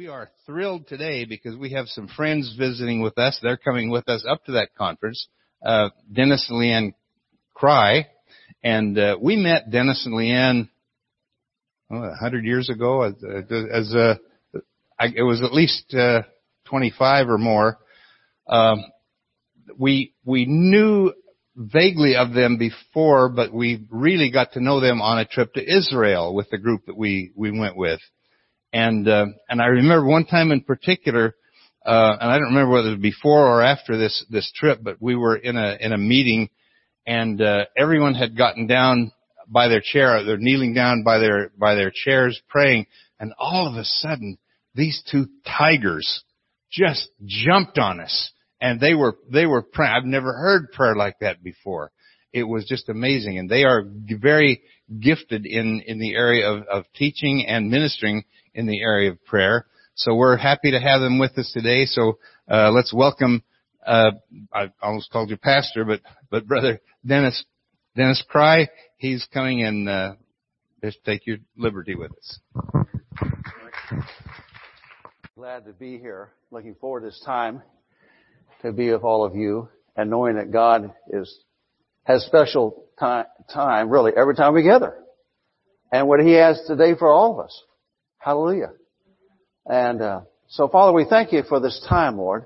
we are thrilled today because we have some friends visiting with us. They're coming with us up to that conference. Uh, Dennis and Leanne Cry, and uh, we met Dennis and Leanne oh, a hundred years ago. As, as uh, it was at least uh, 25 or more. Um, we we knew vaguely of them before, but we really got to know them on a trip to Israel with the group that we we went with. And uh, and I remember one time in particular, uh, and I don't remember whether it was before or after this this trip, but we were in a in a meeting, and uh, everyone had gotten down by their chair, they're kneeling down by their by their chairs praying, and all of a sudden these two tigers just jumped on us, and they were they were praying. I've never heard prayer like that before. It was just amazing, and they are very gifted in in the area of, of teaching and ministering in the area of prayer. So we're happy to have them with us today. So uh, let's welcome. Uh, I almost called you pastor, but but brother Dennis Dennis Cry. He's coming and uh, just take your liberty with us. Glad to be here. Looking forward to this time to be with all of you and knowing that God is has special time, time really every time we gather. And what He has today for all of us. Hallelujah. And uh, so, Father, we thank you for this time, Lord.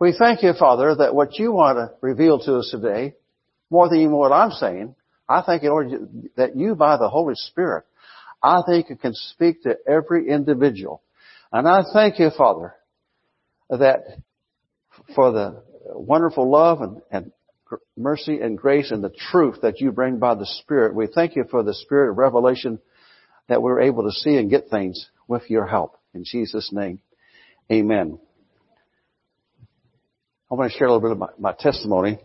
We thank you, Father, that what you want to reveal to us today, more than even what I'm saying, I thank you, Lord, that you, by the Holy Spirit, I think you can speak to every individual. And I thank you, Father, that for the wonderful love and, and mercy and grace and the truth that you bring by the Spirit. We thank you for the Spirit of revelation that we're able to see and get things with your help. In Jesus' name, amen. I want to share a little bit of my, my testimony,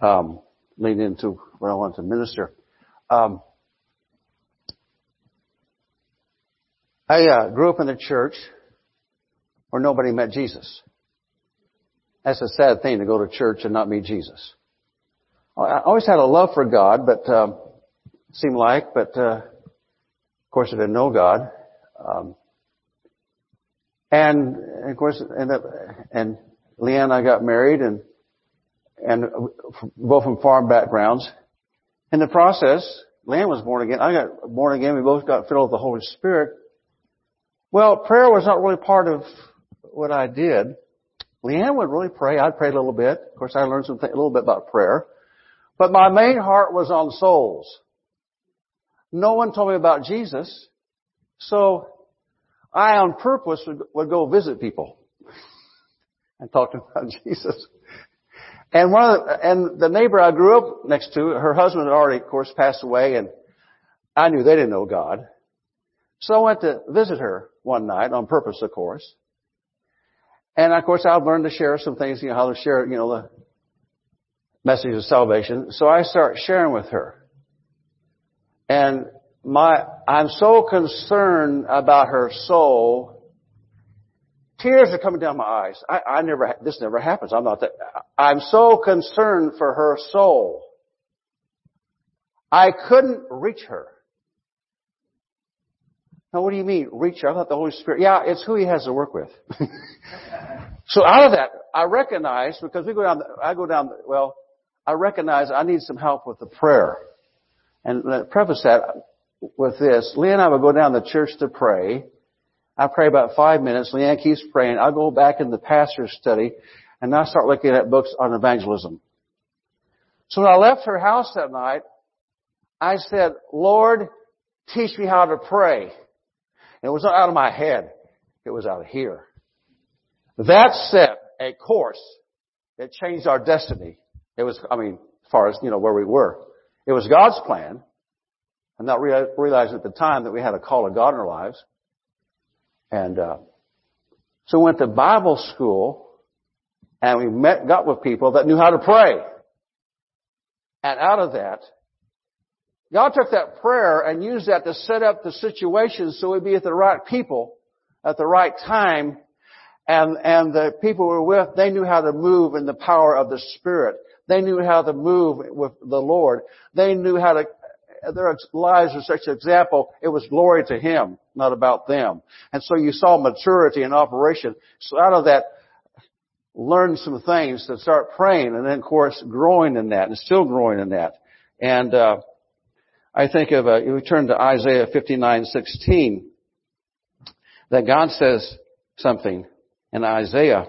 um, leading into what I want to minister. Um, I uh, grew up in a church where nobody met Jesus. That's a sad thing to go to church and not meet Jesus. I always had a love for God, but um, seemed like, but uh, course, I didn't know God. Um, and, of course, and, and Leanne and I got married and, and both from farm backgrounds. In the process, Leanne was born again. I got born again. We both got filled with the Holy Spirit. Well, prayer was not really part of what I did. Leanne would really pray. I'd pray a little bit. Of course, I learned something, a little bit about prayer. But my main heart was on souls. No one told me about Jesus. So I on purpose would, would go visit people and talk to them about Jesus. And one of the, and the neighbor I grew up next to, her husband had already, of course, passed away and I knew they didn't know God. So I went to visit her one night on purpose, of course. And of course, I've learned to share some things, you know, how to share, you know, the message of salvation. So I start sharing with her. And my, I'm so concerned about her soul. Tears are coming down my eyes. I, I never, this never happens. I'm not that, I'm so concerned for her soul. I couldn't reach her. Now what do you mean, reach her? I thought the Holy Spirit, yeah, it's who He has to work with. so out of that, I recognize, because we go down, I go down, well, I recognize I need some help with the prayer. And let preface that with this. Leanne and I will go down to church to pray. I pray about five minutes. Leanne keeps praying. I'll go back in the pastor's study and I start looking at books on evangelism. So when I left her house that night, I said, Lord, teach me how to pray. And it was not out of my head. It was out of here. That set a course that changed our destiny. It was, I mean, as far as, you know, where we were. It was God's plan. I'm not realizing at the time that we had a call of God in our lives. And, uh, so we went to Bible school and we met, got with people that knew how to pray. And out of that, God took that prayer and used that to set up the situation so we'd be at the right people at the right time. And, and the people we were with, they knew how to move in the power of the Spirit. They knew how to move with the Lord. They knew how to, their lives were such an example, it was glory to Him, not about them. And so you saw maturity in operation. So out of that, learn some things to start praying and then of course growing in that and still growing in that. And, uh, I think of, uh, we turn to Isaiah 59:16, that God says something in Isaiah.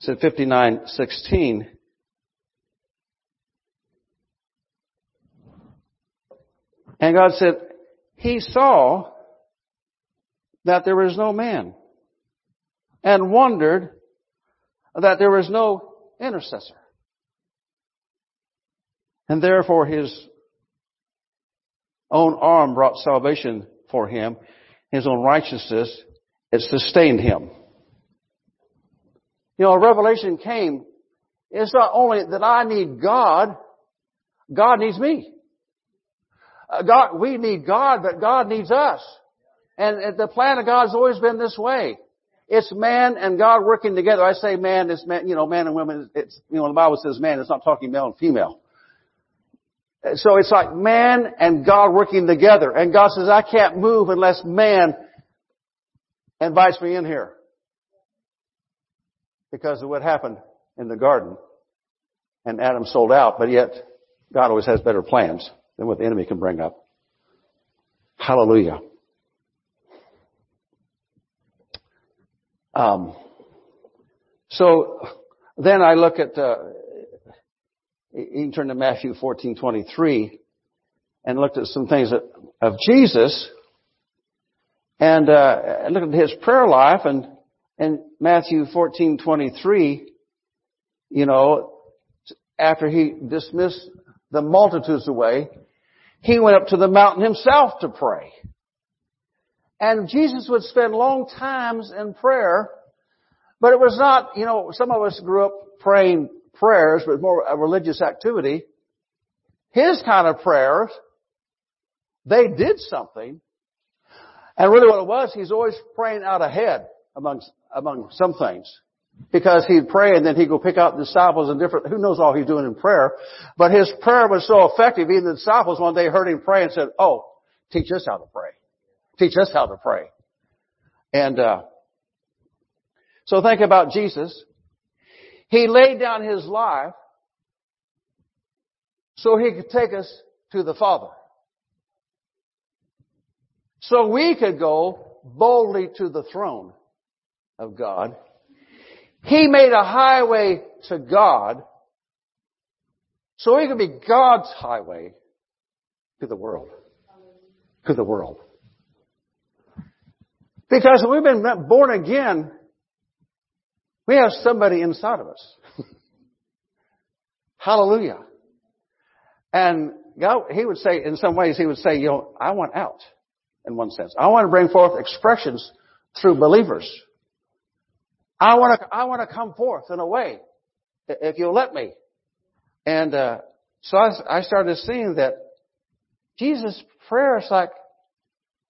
It said 59:16. And God said, He saw that there was no man and wondered that there was no intercessor. And therefore his own arm brought salvation for him. His own righteousness, it sustained him. You know, a revelation came. It's not only that I need God, God needs me. Uh, God, we need God, but God needs us. And the plan of God has always been this way. It's man and God working together. I say man, it's man, you know, man and women, it's, you know, the Bible says man, it's not talking male and female. So it's like man and God working together. And God says, I can't move unless man invites me in here. Because of what happened in the garden. And Adam sold out, but yet God always has better plans than what the enemy can bring up. Hallelujah. Um, so then I look at, uh, you can turn to Matthew 14, 23 and looked at some things of, Jesus and, uh, look at his prayer life and, and Matthew 14, 23, you know, after he dismissed the multitudes away, he went up to the mountain himself to pray. And Jesus would spend long times in prayer, but it was not, you know, some of us grew up praying prayers, but more a religious activity. His kind of prayers, they did something. And really what it was, he's always praying out ahead among, among some things. Because he'd pray and then he'd go pick out disciples and different, who knows all he's doing in prayer. But his prayer was so effective, even the disciples one day heard him pray and said, oh, teach us how to pray. Teach us how to pray. And, uh, so think about Jesus. He laid down his life so he could take us to the Father. So we could go boldly to the throne of God. He made a highway to God so he could be God's highway to the world. To the world. Because we've been born again, we have somebody inside of us. Hallelujah. And God, He would say, in some ways, He would say, you know, I want out, in one sense. I want to bring forth expressions through believers. I want to, I want to come forth in a way, if you'll let me. And, uh, so I, I started seeing that Jesus' prayer is like,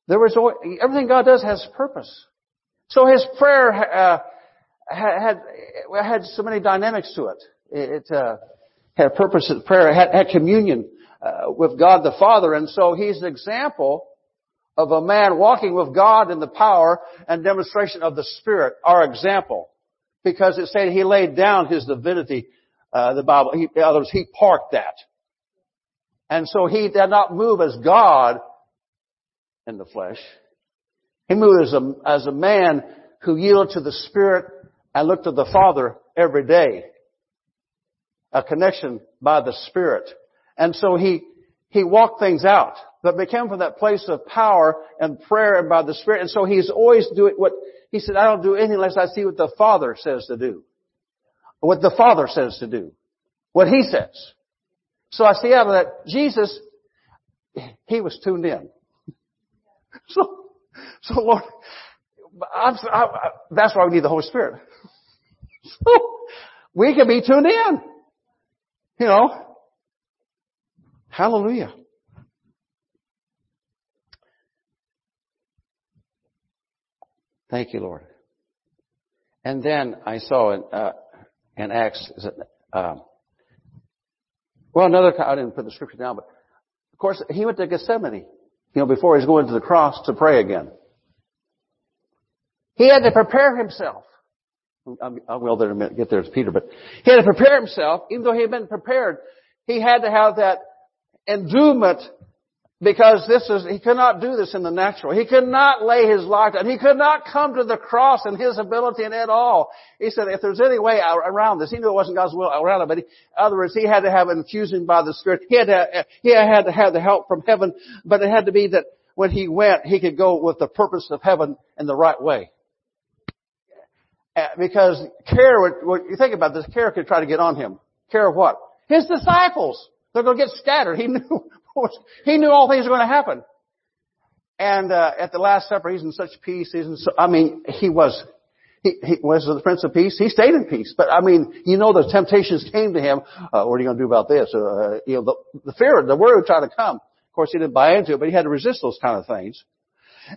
there was everything God does has purpose. So his prayer uh, had had so many dynamics to it. It uh, had purpose. Of prayer had, had communion uh, with God the Father, and so he's an example of a man walking with God in the power and demonstration of the Spirit. Our example, because it said he laid down his divinity. Uh, the Bible, he, in other words, he parked that, and so he did not move as God in the flesh. He moved as a, as a man who yielded to the Spirit and looked to the Father every day. A connection by the Spirit. And so he, he walked things out, but became from that place of power and prayer and by the Spirit. And so he's always doing what, he said, I don't do anything unless I see what the Father says to do. What the Father says to do. What He says. So I see out of that, Jesus, He was tuned in. So, so Lord, I, I, that's why we need the Holy Spirit. So we can be tuned in. You know. Hallelujah. Thank you, Lord. And then I saw in, uh, in Acts, uh, Well, another, I didn't put the scripture down, but of course, he went to Gethsemane, you know, before he's going to the cross to pray again. He had to prepare himself. I will there in a minute, get there to Peter, but he had to prepare himself, even though he had been prepared, he had to have that endowment because this is, he could not do this in the natural. He could not lay his life down. He could not come to the cross in his ability and at all. He said, if there's any way around this, he knew it wasn't God's will around it, but in other words, he had to have an infusing by the Spirit. He had to, he had to have the help from heaven, but it had to be that when he went, he could go with the purpose of heaven in the right way. Uh, because care would, you think about this, care could try to get on him. Care of what? His disciples. They're going to get scattered. He knew he knew all things were going to happen. And uh, at the Last Supper, he's in such peace. He's in so, I mean, he was he, he was the Prince of Peace. He stayed in peace. But I mean, you know, the temptations came to him. Uh, what are you going to do about this? Uh, you know, the, the fear, the word would try to come. Of course, he didn't buy into it, but he had to resist those kind of things.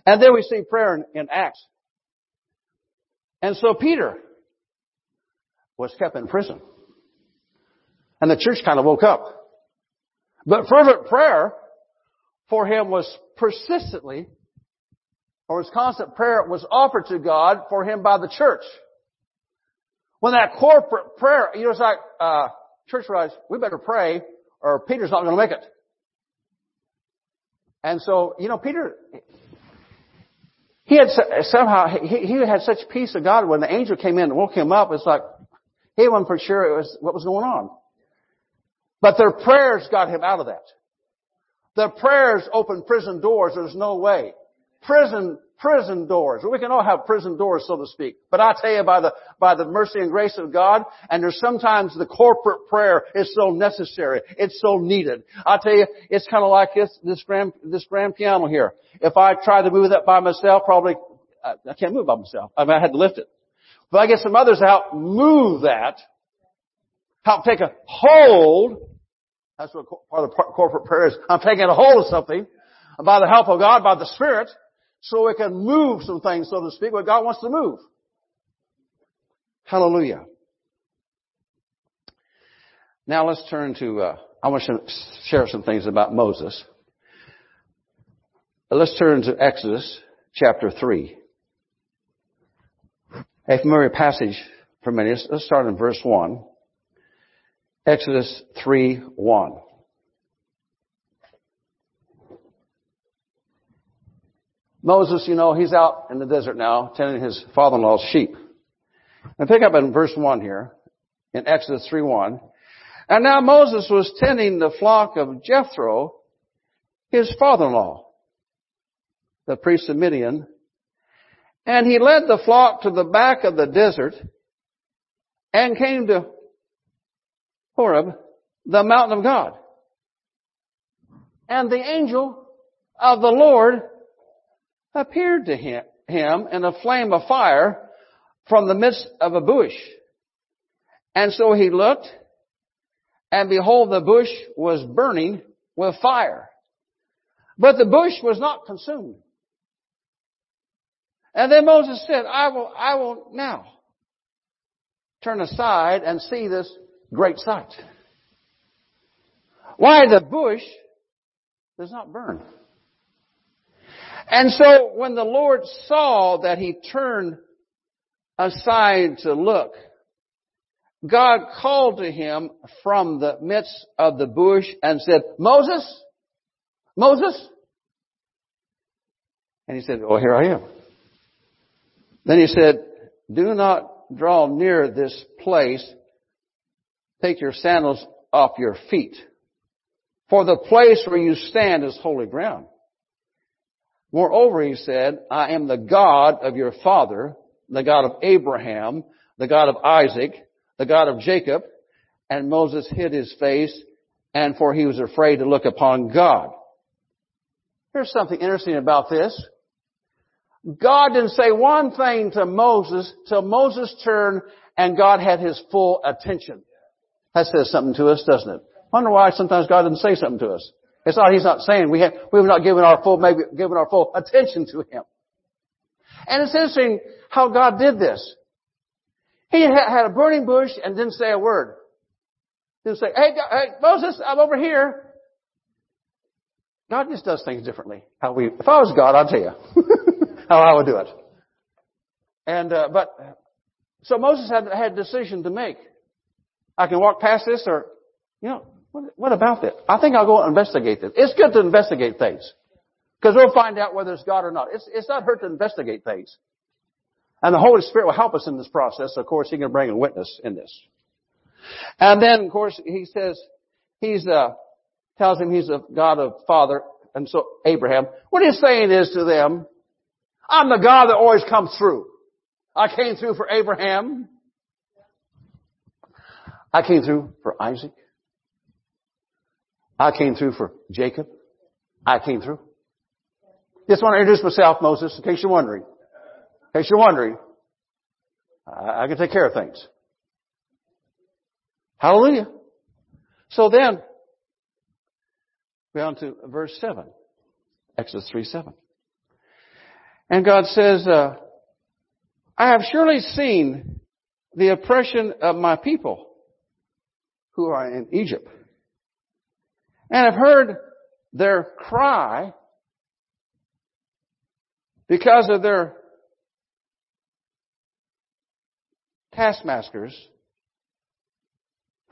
And then we see prayer in, in Acts. And so Peter was kept in prison. And the church kind of woke up. But fervent prayer for him was persistently, or his constant prayer was offered to God for him by the church. When that corporate prayer, you know, it's like, uh, church rise, we better pray or Peter's not going to make it. And so, you know, Peter, he had somehow, he, he had such peace of God when the angel came in and woke him up, it's like, he wasn't for sure it was what was going on. But their prayers got him out of that. Their prayers opened prison doors. There's no way. Prison, prison doors. We can all have prison doors, so to speak. But I tell you, by the, by the mercy and grace of God, and there's sometimes the corporate prayer is so necessary. It's so needed. I tell you, it's kind of like this, this grand, this grand piano here. If I tried to move that by myself, probably, I, I can't move by myself. I, mean, I had to lift it. But I get some others out, move that, help take a hold that's what part of corporate prayer is. I'm taking a hold of something by the help of God, by the Spirit, so we can move some things, so to speak, what God wants to move. Hallelujah. Now let's turn to, uh, I want to share some things about Moses. Let's turn to Exodus chapter 3. A familiar passage for many. Let's start in verse 1. Exodus 3 1. Moses, you know, he's out in the desert now tending his father-in-law's sheep. And pick up in verse 1 here, in Exodus 3 1. And now Moses was tending the flock of Jethro, his father-in-law, the priest of Midian, and he led the flock to the back of the desert and came to Horeb, the mountain of God. And the angel of the Lord appeared to him, in a flame of fire from the midst of a bush. And so he looked, and behold, the bush was burning with fire. But the bush was not consumed. And then Moses said, I will, I will now turn aside and see this great sight. Why the bush does not burn. And so when the Lord saw that he turned aside to look, God called to him from the midst of the bush and said, Moses, Moses. And he said, Oh, here I am. Then he said, Do not draw near this place Take your sandals off your feet. For the place where you stand is holy ground. Moreover, he said, I am the God of your father, the God of Abraham, the God of Isaac, the God of Jacob. And Moses hid his face, and for he was afraid to look upon God. Here's something interesting about this. God didn't say one thing to Moses till Moses turned and God had his full attention. That says something to us, doesn't it? Wonder why sometimes God doesn't say something to us. It's not He's not saying we have we've not given our full maybe given our full attention to Him. And it's interesting how God did this. He had a burning bush and didn't say a word. He'll say, hey, hey, Moses, I'm over here. God just does things differently. How we, if I was God, I'd tell you how I would do it. And, uh, but, so Moses had, had a decision to make. I can walk past this or, you know, what, what about that? I think I'll go investigate this. It's good to investigate things. Because we'll find out whether it's God or not. It's, it's not hurt to investigate things. And the Holy Spirit will help us in this process. Of course, He can bring a witness in this. And then, of course, He says, He's, uh, tells him He's a God of Father, and so Abraham. What He's saying is to them, I'm the God that always comes through. I came through for Abraham. I came through for Isaac. I came through for Jacob. I came through. Just want to introduce myself, Moses, in case you're wondering. In case you're wondering. I, I can take care of things. Hallelujah. So then, we're on to verse 7. Exodus 3, 7. And God says, uh, I have surely seen the oppression of my people who are in Egypt and have heard their cry because of their taskmasters,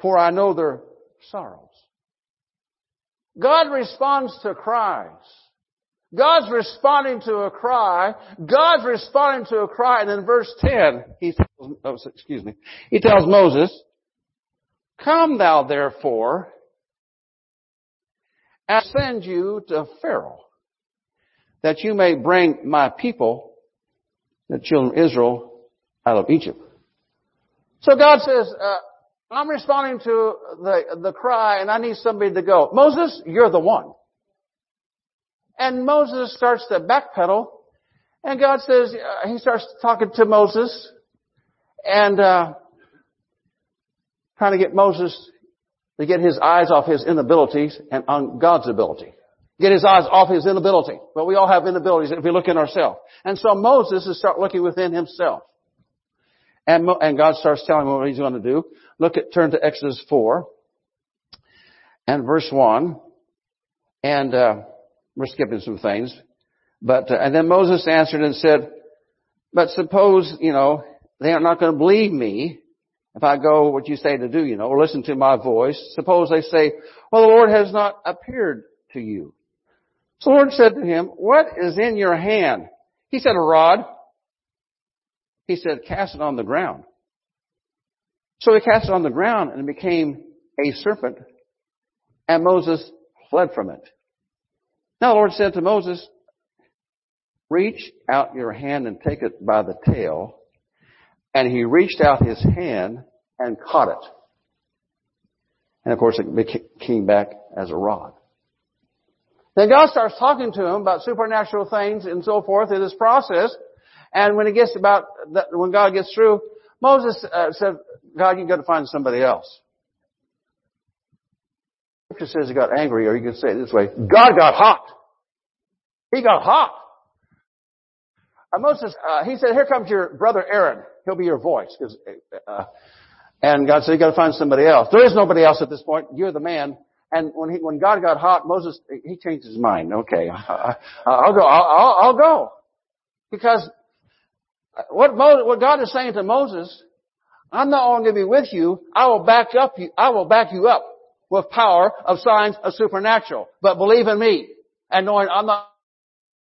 for I know their sorrows. God responds to cries. God's responding to a cry. God's responding to a cry. And in verse 10, he tells, oh, excuse me, he tells Moses, Come thou therefore and send you to Pharaoh that you may bring my people, the children of Israel, out of Egypt. So God says, uh, I'm responding to the, the cry and I need somebody to go. Moses, you're the one. And Moses starts to backpedal and God says, uh, he starts talking to Moses and, uh, trying to get Moses to get his eyes off his inabilities and on God's ability. Get his eyes off his inability. But we all have inabilities if we look in ourselves. And so Moses is start looking within himself. And, and God starts telling him what he's going to do. Look at, turn to Exodus 4 and verse 1. And, uh, we're skipping some things. But, uh, and then Moses answered and said, but suppose, you know, they are not going to believe me if I go what you say to do, you know, or listen to my voice. Suppose they say, well, the Lord has not appeared to you. So the Lord said to him, what is in your hand? He said, a rod. He said, cast it on the ground. So he cast it on the ground and it became a serpent and Moses fled from it. Now the Lord said to Moses, reach out your hand and take it by the tail. And he reached out his hand and caught it. And of course it came back as a rod. Then God starts talking to him about supernatural things and so forth in this process. And when he gets about, when God gets through, Moses uh, said, God, you've got to find somebody else. Scripture says he got angry, or you can say it this way, God got hot. He got hot. And Moses, uh, he said, here comes your brother Aaron. He'll be your voice. Uh, and God said, you got to find somebody else. There is nobody else at this point. You're the man. And when he, when God got hot, Moses, he changed his mind. Okay, I, will go. I'll, I'll, go. Because what Moses, what God is saying to Moses, I'm not only going to be with you, I will back up you, I will back you up with power of signs of supernatural. But believe in me and knowing I'm not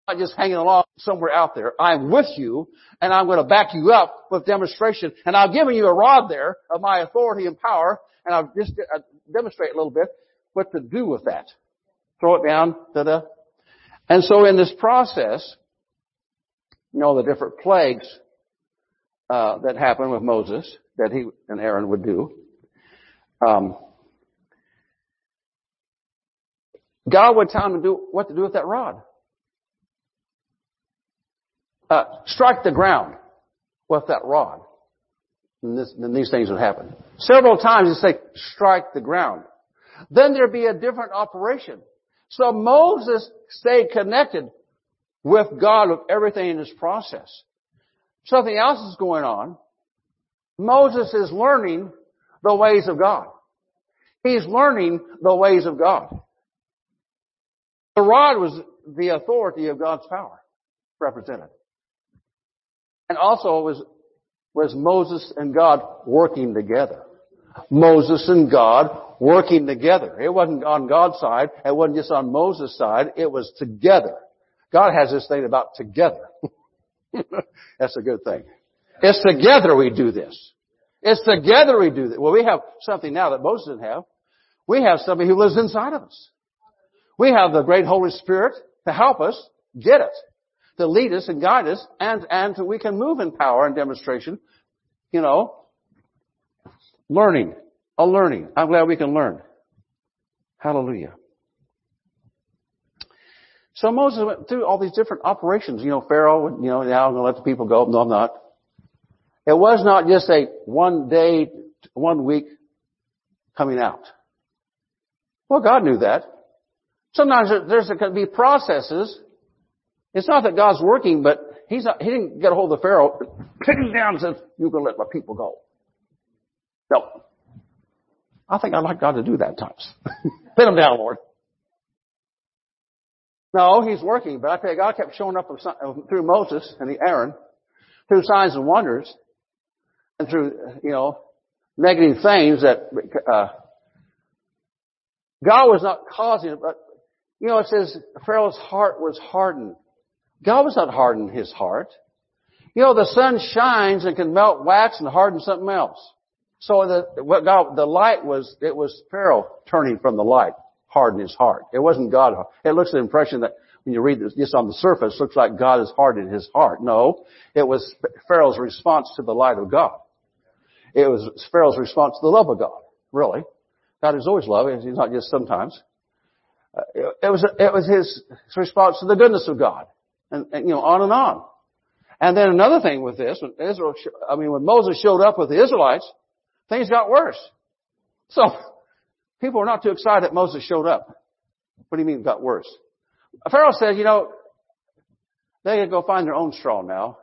not just hanging along somewhere out there. I'm with you and I'm going to back you up with demonstration. And I've given you a rod there of my authority and power and I'll just uh, demonstrate a little bit what to do with that. Throw it down, da-da. And so in this process, you know, the different plagues, uh, that happened with Moses that he and Aaron would do. Um, God would tell him to do what to do with that rod uh, strike the ground with that rod. And, this, these things would happen. Several times he say, strike the ground. Then there'd be a different operation. So Moses stayed connected with God with everything in this process. Something else is going on. Moses is learning the ways of God. He's learning the ways of God. The rod was the authority of God's power represented. And also was, was Moses and God working together. Moses and God working together. It wasn't on God's side. It wasn't just on Moses' side. It was together. God has this thing about together. That's a good thing. It's together we do this. It's together we do this. Well, we have something now that Moses didn't have. We have somebody who lives inside of us. We have the great Holy Spirit to help us get it, to lead us and guide us, and, and we can move in power and demonstration, you know, learning, a learning. I'm glad we can learn. Hallelujah. So Moses went through all these different operations. You know, Pharaoh, you know, now I'm going to let the people go. No, I'm not. It was not just a one day, one week coming out. Well, God knew that. Sometimes there's going to be processes. It's not that God's working, but he's not, he didn't get a hold of Pharaoh, pick him down and says, you're going to let my people go. No. I think I'd like God to do that at times. Pin him down, Lord. No, he's working, but I tell you, God kept showing up through Moses and the Aaron, through signs and wonders, and through, you know, negative things that, uh, God was not causing it, but you know, it says Pharaoh's heart was hardened. God was not hardening his heart. You know, the sun shines and can melt wax and harden something else. So the, what God, the light was, it was Pharaoh turning from the light, harden his heart. It wasn't God. It looks the impression that when you read this just on the surface, looks like God has hardened his heart. No, it was Pharaoh's response to the light of God. It was Pharaoh's response to the love of God. Really. God is always love. He's not just sometimes. Uh, it was it was his response to the goodness of God, and, and, you know on and on. And then another thing with this, when Israel, I mean, when Moses showed up with the Israelites, things got worse. So people were not too excited that Moses showed up. What do you mean got worse? Pharaoh said, you know, they can go find their own straw now,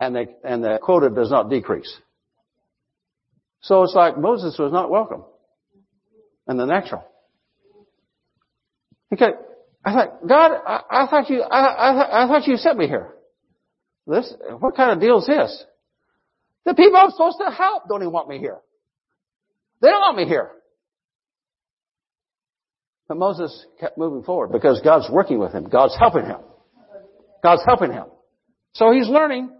and they and the quota does not decrease. So it's like Moses was not welcome in the natural. Okay, I thought, God, I, I thought you, I, I, I thought you sent me here. This, what kind of deal is this? The people I'm supposed to help don't even want me here. They don't want me here. But Moses kept moving forward because God's working with him. God's helping him. God's helping him. So he's learning.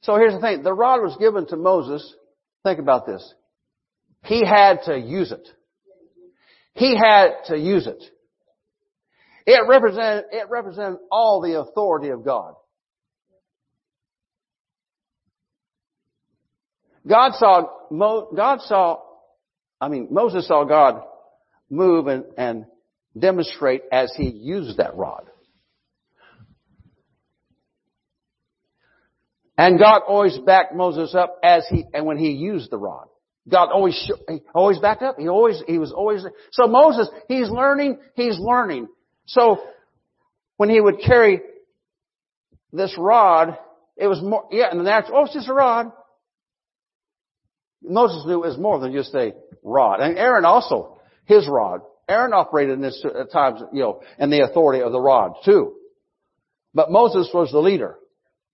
So here's the thing. The rod was given to Moses Think about this. He had to use it. He had to use it. It represented, it represented all the authority of God. God saw, God saw, I mean, Moses saw God move and, and demonstrate as he used that rod. And God always backed Moses up as he, and when he used the rod. God always, he always backed up. He always, he was always, so Moses, he's learning, he's learning. So, when he would carry this rod, it was more, yeah, and the natural, oh, it's just a rod. Moses knew it was more than just a rod. And Aaron also, his rod. Aaron operated in this at times, you know, in the authority of the rod too. But Moses was the leader.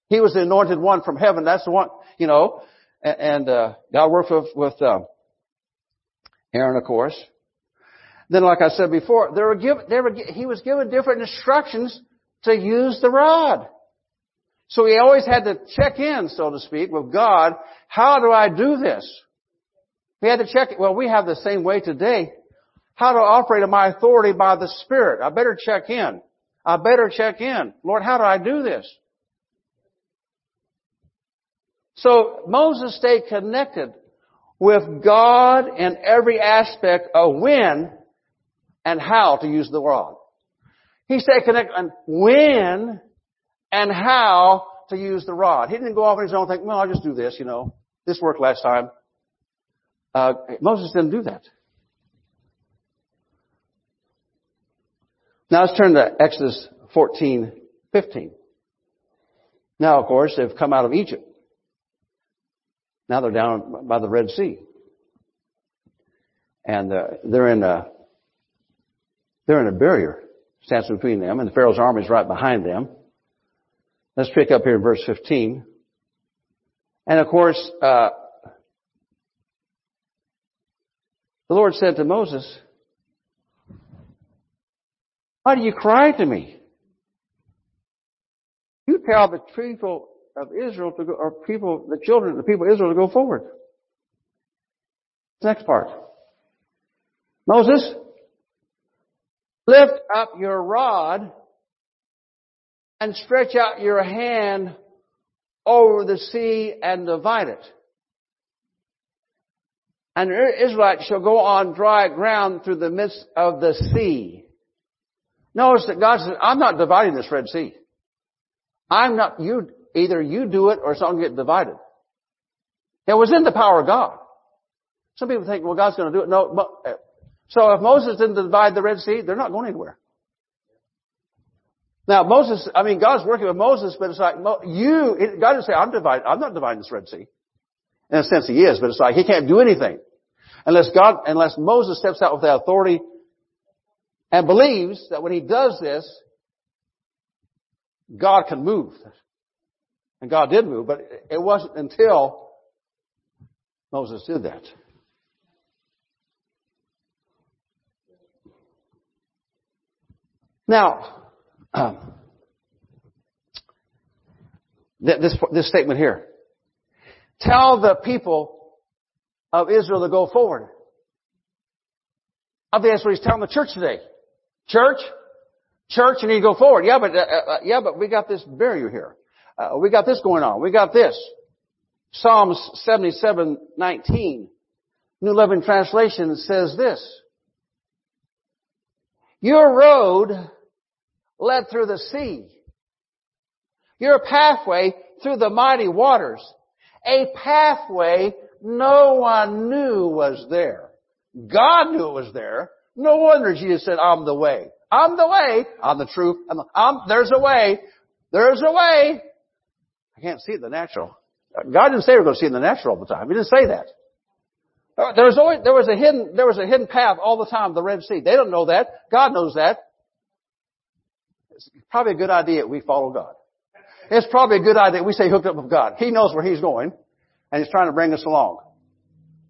He was the anointed one from heaven. That's the one, you know. And uh, God worked with, with uh, Aaron, of course. Then, like I said before, they were given, they were, he was given different instructions to use the rod. So he always had to check in, so to speak, with God. How do I do this? He had to check. Well, we have the same way today. How to operate in my authority by the Spirit. I better check in. I better check in. Lord, how do I do this? So Moses stayed connected with God in every aspect of when and how to use the rod. He stayed connected on when and how to use the rod. He didn't go off on his own and think, well, I'll just do this, you know. This worked last time. Uh, Moses didn't do that. Now let's turn to Exodus 14, 15. Now, of course, they've come out of Egypt. Now they're down by the Red Sea. And uh, they're in a, they're in a barrier stands between them, and the Pharaoh's army is right behind them. Let's pick up here in verse 15. And of course, uh, the Lord said to Moses, Why do you cry to me? You tell the people of Israel to go, or people, the children, the people of Israel to go forward. Next part. Moses, lift up your rod and stretch out your hand over the sea and divide it. And Israelites shall go on dry ground through the midst of the sea. Notice that God says, I'm not dividing this Red Sea. I'm not, you, either you do it or it's not going to get divided. It was in the power of God. Some people think, well, God's going to do it. No, but, eh, so if Moses didn't divide the Red Sea, they're not going anywhere. Now Moses, I mean, God's working with Moses, but it's like, you, God didn't say, I'm dividing, I'm not dividing this Red Sea. In a sense he is, but it's like, he can't do anything. Unless God, unless Moses steps out with that authority and believes that when he does this, God can move. And God did move, but it wasn't until Moses did that. Now, um, this, this statement here. Tell the people of Israel to go forward. Think that's what he's telling the church today. Church, church, you need to go forward. Yeah, but uh, uh, yeah, but we got this barrier here. Uh, we got this going on. We got this. Psalms seventy-seven nineteen, New Living Translation says this: Your road led through the sea. Your pathway through the mighty waters. A pathway no one knew was there. God knew it was there. No wonder Jesus said, I'm the way. I'm the way. I'm the truth. I'm, the, I'm there's a way. There's a way. I can't see it in the natural. God didn't say we're going to see it in the natural all the time. He didn't say that. There was always, there was a hidden, there was a hidden path all the time, the Red Sea. They don't know that. God knows that. It's probably a good idea we follow God. It's probably a good idea we stay hooked up with God. He knows where He's going, and He's trying to bring us along.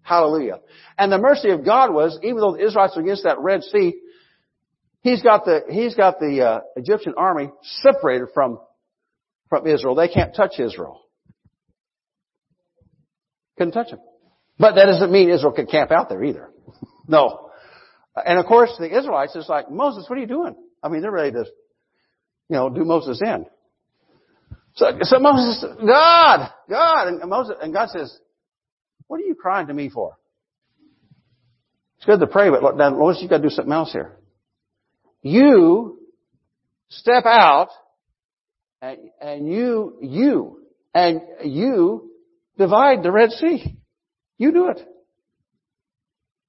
Hallelujah. And the mercy of God was, even though the Israelites were against that Red Sea, He's got the, He's got the uh, Egyptian army separated from, from Israel. They can't touch Israel. Couldn't touch them. But that doesn't mean Israel could camp out there either. no. And of course, the Israelites is like, Moses, what are you doing? I mean, they're ready to, you know, do Moses in. So, so Moses, God, God, and Moses, and God says, what are you crying to me for? It's good to pray, but now, Moses, you gotta do something else here. You step out, and, and you, you, and you divide the Red Sea. You do it.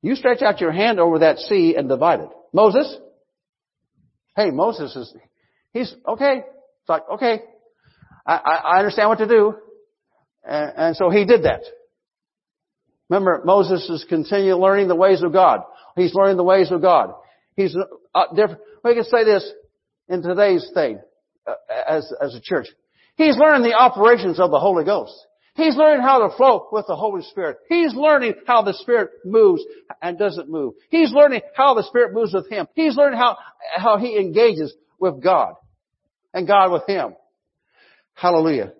You stretch out your hand over that sea and divide it. Moses? Hey, Moses is, he's, okay. It's like, okay. I, I, I understand what to do. And, and so he did that. Remember, Moses is continually learning the ways of God. He's learning the ways of God. He's uh, different. We can say this in today's thing Uh, as as a church. He's learning the operations of the Holy Ghost. He's learning how to flow with the Holy Spirit. He's learning how the Spirit moves and doesn't move. He's learning how the Spirit moves with him. He's learning how, how he engages with God and God with him. Hallelujah.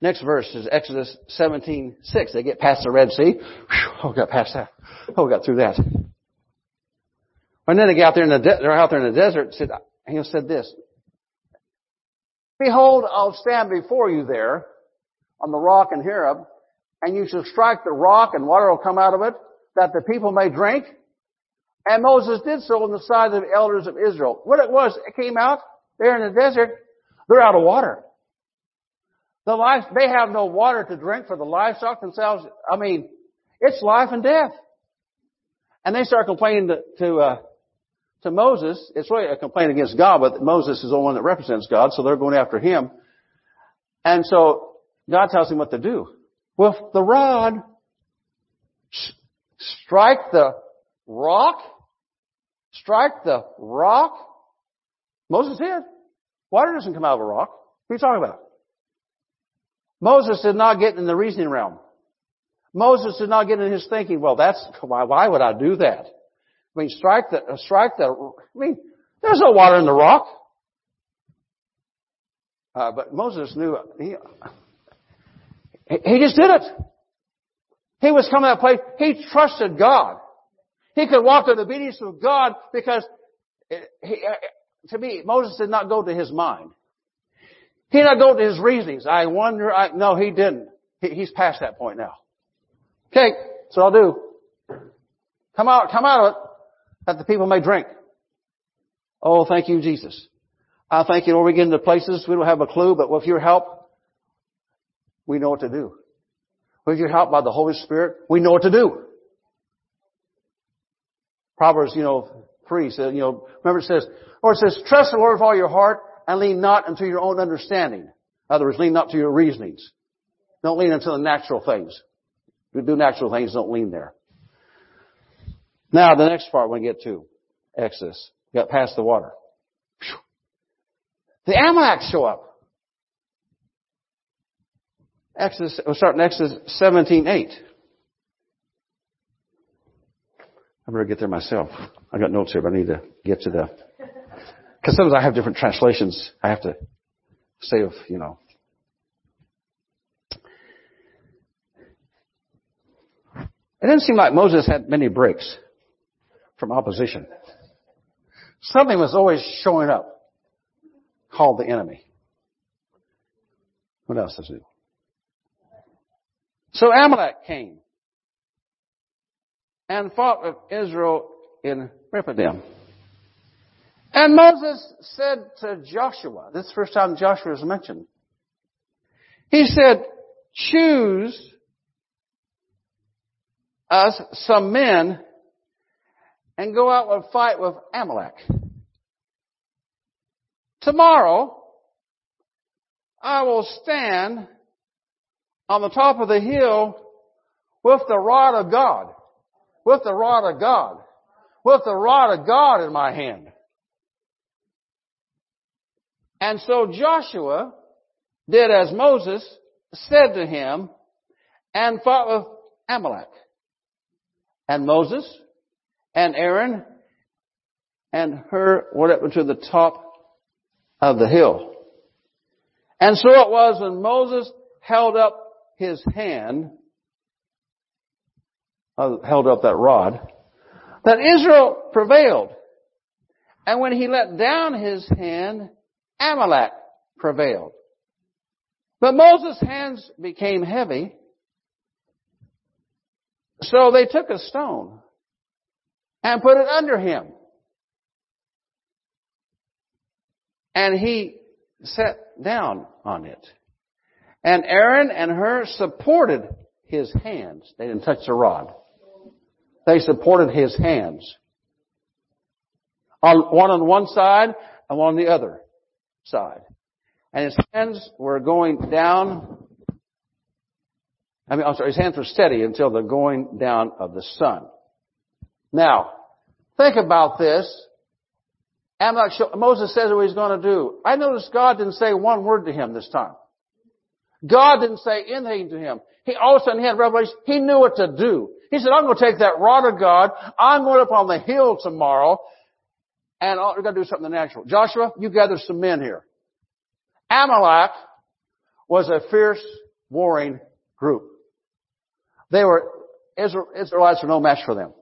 Next verse is Exodus 17, 6. They get past the Red Sea. Whew, oh, got past that. Oh, we got through that. And then they get out there in the, de- they're out there in the desert. Said, he said this, Behold, I'll stand before you there on the rock in Horeb, and you shall strike the rock and water will come out of it, that the people may drink. And Moses did so on the side of the elders of Israel. What it was, it came out there in the desert, they're out of water. The life, they have no water to drink for the livestock themselves. I mean, it's life and death. And they start complaining to, to, uh, to Moses, it's really a complaint against God, but Moses is the one that represents God, so they're going after him. And so God tells him what to do. With the rod, strike the rock, strike the rock. Moses did. Water doesn't come out of a rock. What are you talking about? Moses did not get in the reasoning realm. Moses did not get in his thinking, well, that's, why, why would I do that? I mean, strike the, uh, strike the, I mean, there's no water in the rock. Uh, but Moses knew, uh, he, he just did it. He was coming to that place, he trusted God. He could walk in obedience to God because uh, he, to me, Moses did not go to his mind. He did not go to his reasonings. I wonder, I, no, he didn't. He, he's past that point now. Okay, so I'll do. Come out, come out of it that the people may drink. Oh, thank you, Jesus. I thank you, Lord, we get into places we don't have a clue, but with your help, we know what to do. With your help by the Holy Spirit, we know what to do. Proverbs, you know, 3 says, you know, remember it says, or it says, trust the Lord with all your heart and lean not unto your own understanding. In other words, lean not to your reasonings. Don't lean into the natural things. You do natural things, don't lean there. Now, the next part we get to, Exodus. Got past the water. The Amalekites show up. Exodus, we'll start Exodus 17, 8. I better get there myself. I got notes here, but I need to get to the, because sometimes I have different translations. I have to save, you know. It didn't seem like Moses had many breaks from opposition. Something was always showing up called the enemy. What else does it? So Amalek came and fought with Israel in Rephidim. And Moses said to Joshua, this is the first time Joshua is mentioned. He said, choose us some men and go out and fight with Amalek. Tomorrow, I will stand on the top of the hill with the rod of God. With the rod of God. With the rod of God in my hand. And so Joshua did as Moses said to him and fought with Amalek. And Moses and Aaron and Hur went up to the top of the hill. And so it was when Moses held up his hand, uh, held up that rod, that Israel prevailed. And when he let down his hand, Amalek prevailed. But Moses' hands became heavy, so they took a stone and put it under him. And he sat down on it. And Aaron and Hur supported his hands. They didn't touch the rod. They supported his hands. One on one side and one on the other side. And his hands were going down. I mean, I'm sorry, his hands were steady until the going down of the sun. Now, think about this. Amalek, Moses says what he's going to do. I notice God didn't say one word to him this time. God didn't say anything to him. He all of a sudden he had revelation. He knew what to do. He said, I'm going to take that rod of God. I'm going up on the hill tomorrow and we're going to do something natural. Joshua, you gather some men here. Amalek was a fierce warring group. They were, Israelites were no match for them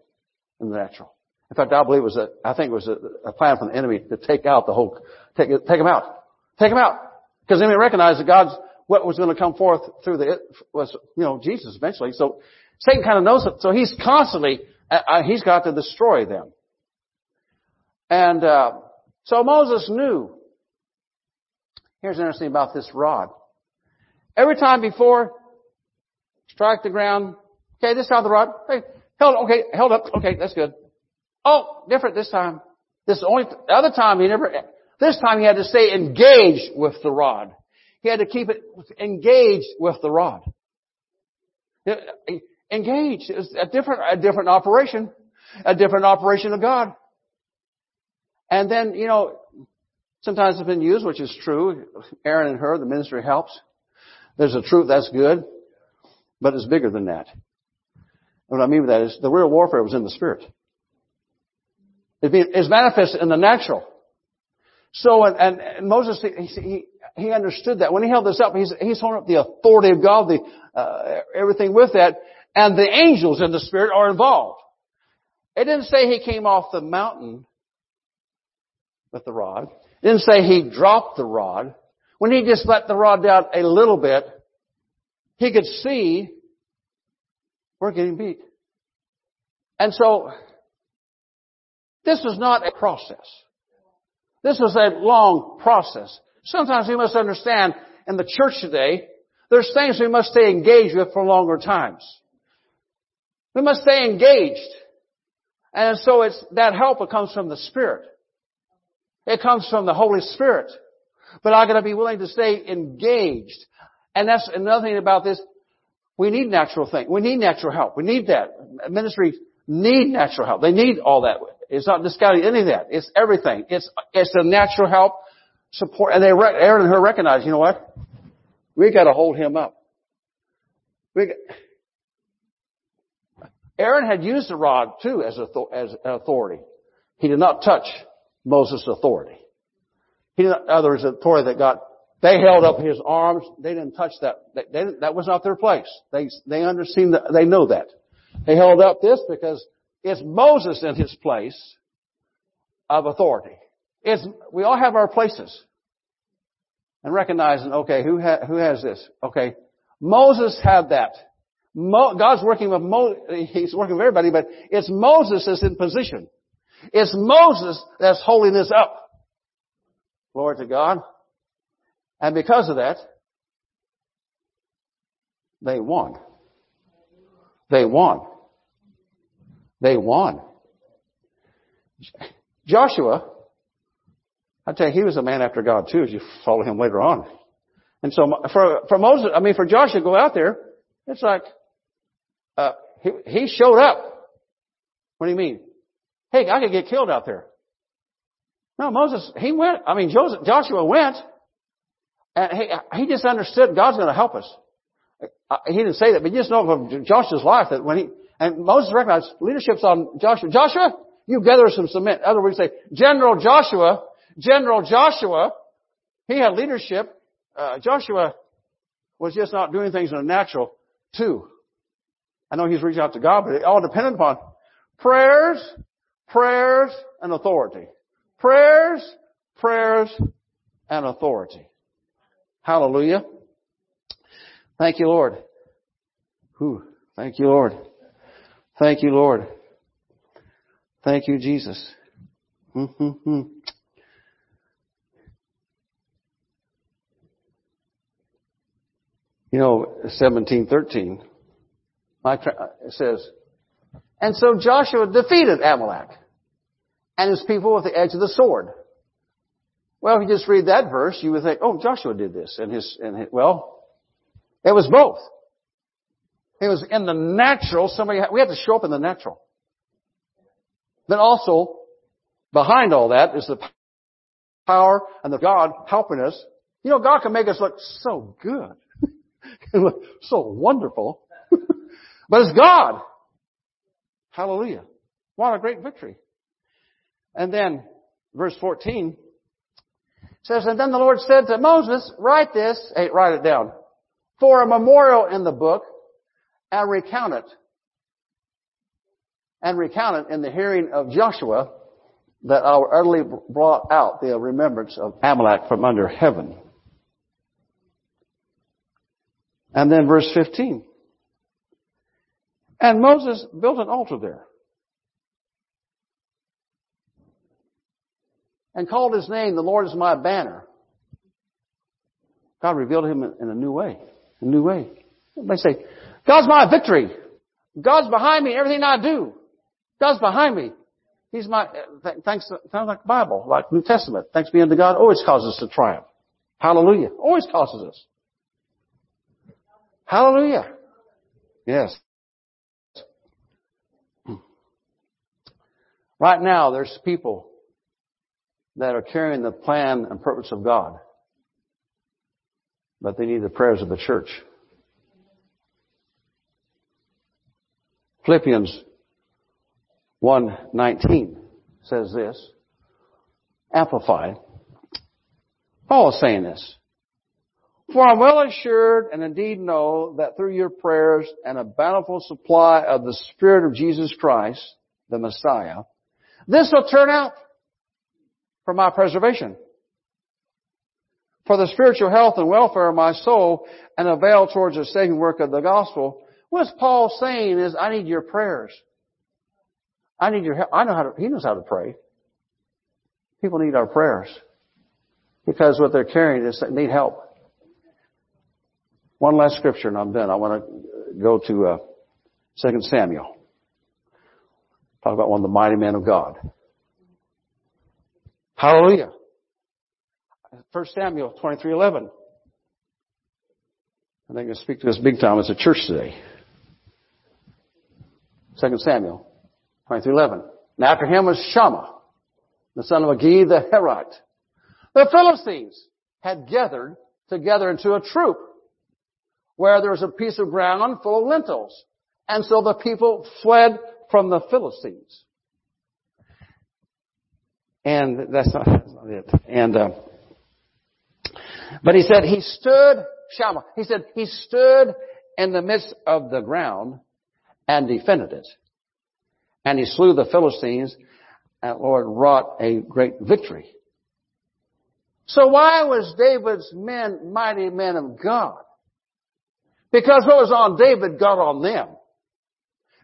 in the natural. In fact, I believe it was a, I think it was a, a plan from the enemy to take out the whole, take, take them out. Take them out. Because the enemy recognized that God's, what was going to come forth through the, was, you know, Jesus eventually. So Satan kind of knows it. So he's constantly, uh, uh he's got to destroy them. And uh, so Moses knew. Here's interesting about this rod. Every time before, strike the ground. Okay, this time the rod. Hey, held okay, held up. Okay, that's good. Oh, different this time. This only, the other time he never, this time he had to stay engaged with the rod. He had to keep it engaged with the rod. Engaged. It's a different, a different operation. A different operation of God. And then, you know, sometimes it's been used, which is true. Aaron and Hur, the ministry helps. There's a truth that's good, but it's bigger than that. What I mean by that is the real warfare was in the spirit. It's manifest in the natural. So, and, and, and Moses, he, he, he, understood that. When he held this up, he's, he's holding up the authority of God, the, uh, everything with that, and the angels in the spirit are involved. It didn't say he came off the mountain with the rod. It didn't say he dropped the rod. When he just let the rod down a little bit, he could see we're getting beat. And so, this is not a process. This is a long process. Sometimes we must understand in the church today, there's things we must stay engaged with for longer times. We must stay engaged. And so it's, that help it comes from the Spirit. It comes from the Holy Spirit. But I gotta be willing to stay engaged. And that's another thing about this. We need natural things. We need natural help. We need that. Ministries need natural help. They need all that. It's not discounting any of that. It's everything. It's, it's the natural help, support, and they, Aaron and Hur recognize, you know what? We gotta hold him up. We, Aaron had used the rod too as, as authority. He did not touch Moses' authority. He did not, other words, the authority that got, they held up his arms. They didn't touch that. They, they that was not their place. They, they understand that, they know that. They held up this because it's Moses in his place of authority. It's, we all have our places. And recognizing, okay, who, ha, who has this? Okay. Moses had that. Mo, God's working with Mo, He's working with everybody, but it's Moses that's in position. It's Moses that's holding this up. Glory to God. And because of that, they won. They won. They won. Joshua, I tell you, he was a man after God too, as you follow him later on. And so for, for Moses, I mean for Joshua to go out there, it's like, uh, he, he showed up. What do you mean? Hey, I could get killed out there. No, Moses, he went. I mean, Joseph, Joshua went. And he, he just understood God's going to help us. Uh, he didn't say that, but you just know from Joshua's life that when he, and Moses recognized leadership's on Joshua. Joshua, you gather some cement. Other words, say, General Joshua, General Joshua, he had leadership. Uh, Joshua was just not doing things in a natural, too. I know he's reaching out to God, but it all depended upon prayers, prayers, and authority. Prayers, prayers, and authority. Hallelujah. Thank you, Lord. Whew. Thank you, Lord. Thank you, Lord. Thank you, Jesus. Mm-hmm. You know, 1713, it says, and so Joshua defeated Amalek and his people with the edge of the sword. Well, if you just read that verse, you would think, oh, Joshua did this. And his, and his, well, it was both. It was in the natural. Somebody, we have to show up in the natural. But also, behind all that is the power and the God helping us. You know, God can make us look so good. look so wonderful. but it's God. Hallelujah. What a great victory. And then, verse 14 says, And then the Lord said to Moses, write this, hey, write it down, for a memorial in the book, and recount it. And recount it in the hearing of Joshua, that I utterly brought out the remembrance of Amalek from under heaven. And then verse 15. And Moses built an altar there. And called his name, the Lord is my banner. God revealed him in a new way. A new way. Everybody say, God's my victory. God's behind me in everything I do. God's behind me. He's my, thanks, sounds like Bible, like New Testament. Thanks be unto God, always causes us to triumph. Hallelujah. Always causes us. Hallelujah. Yes. Hmm. Right now, there's people that are carrying the plan and purpose of God, but they need the prayers of the church. Philippians 1.19 says this, amplified. Paul is saying this. For I'm well assured and indeed know that through your prayers and a bountiful supply of the Spirit of Jesus Christ, the Messiah, this will turn out for my preservation. For the spiritual health and welfare of my soul and avail towards the saving work of the gospel. What's Paul saying is, I need your prayers. I need your help. I know how to, he knows how to pray. People need our prayers. Because what they're carrying is they need help. One last scripture and I'm done. I want to go to uh, 2 Samuel. Talk about one of the mighty men of God. Hallelujah. 1 Samuel 23:11. I think I speak to this big time as a church today. 2 Samuel 23:11. And after him was Shammah, the son of Agee the Herite. The Philistines had gathered together into a troop where there was a piece of ground full of lentils. And so the people fled from the Philistines. And that's not, that's not it. And, uh, but he said he stood, he said he stood in the midst of the ground and defended it. And he slew the Philistines and Lord wrought a great victory. So why was David's men mighty men of God? Because what was on David got on them.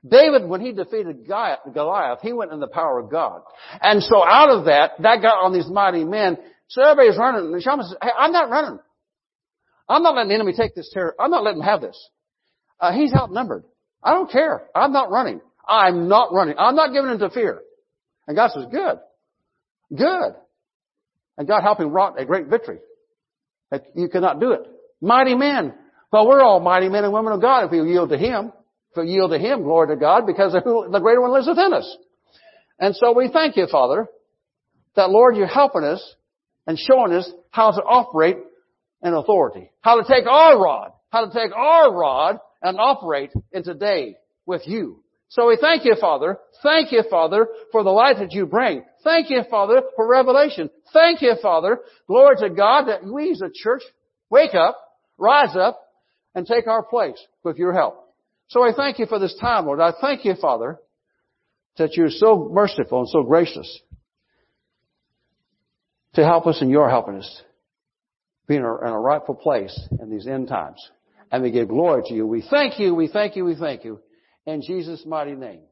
David, when he defeated Goliath, he went in the power of God. And so out of that, that got on these mighty men. So everybody's running. And Shammah says, hey, I'm not running. I'm not letting the enemy take this terror. I'm not letting him have this. Uh, he's outnumbered. I don't care. I'm not running. I'm not running. I'm not giving into fear. And God says, good. Good. And God helped him wrought a great victory. You cannot do it. Mighty men well, we're all mighty men and women of God if we yield to Him. We yield to Him, glory to God, because the greater one lives within us. And so we thank you, Father, that Lord, you're helping us and showing us how to operate in authority. How to take our rod, how to take our rod and operate in today with you. So we thank you, Father. Thank you, Father, for the light that you bring. Thank you, Father, for revelation. Thank you, Father. Glory to God that we as a church wake up, rise up, and take our place with your help. So I thank you for this time, Lord. I thank you, Father, that you're so merciful and so gracious to help us in your helping us be in a, in a rightful place in these end times. And we give glory to you. We thank you, we thank you, we thank you. In Jesus' mighty name.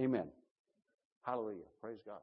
Amen. Hallelujah. Praise God.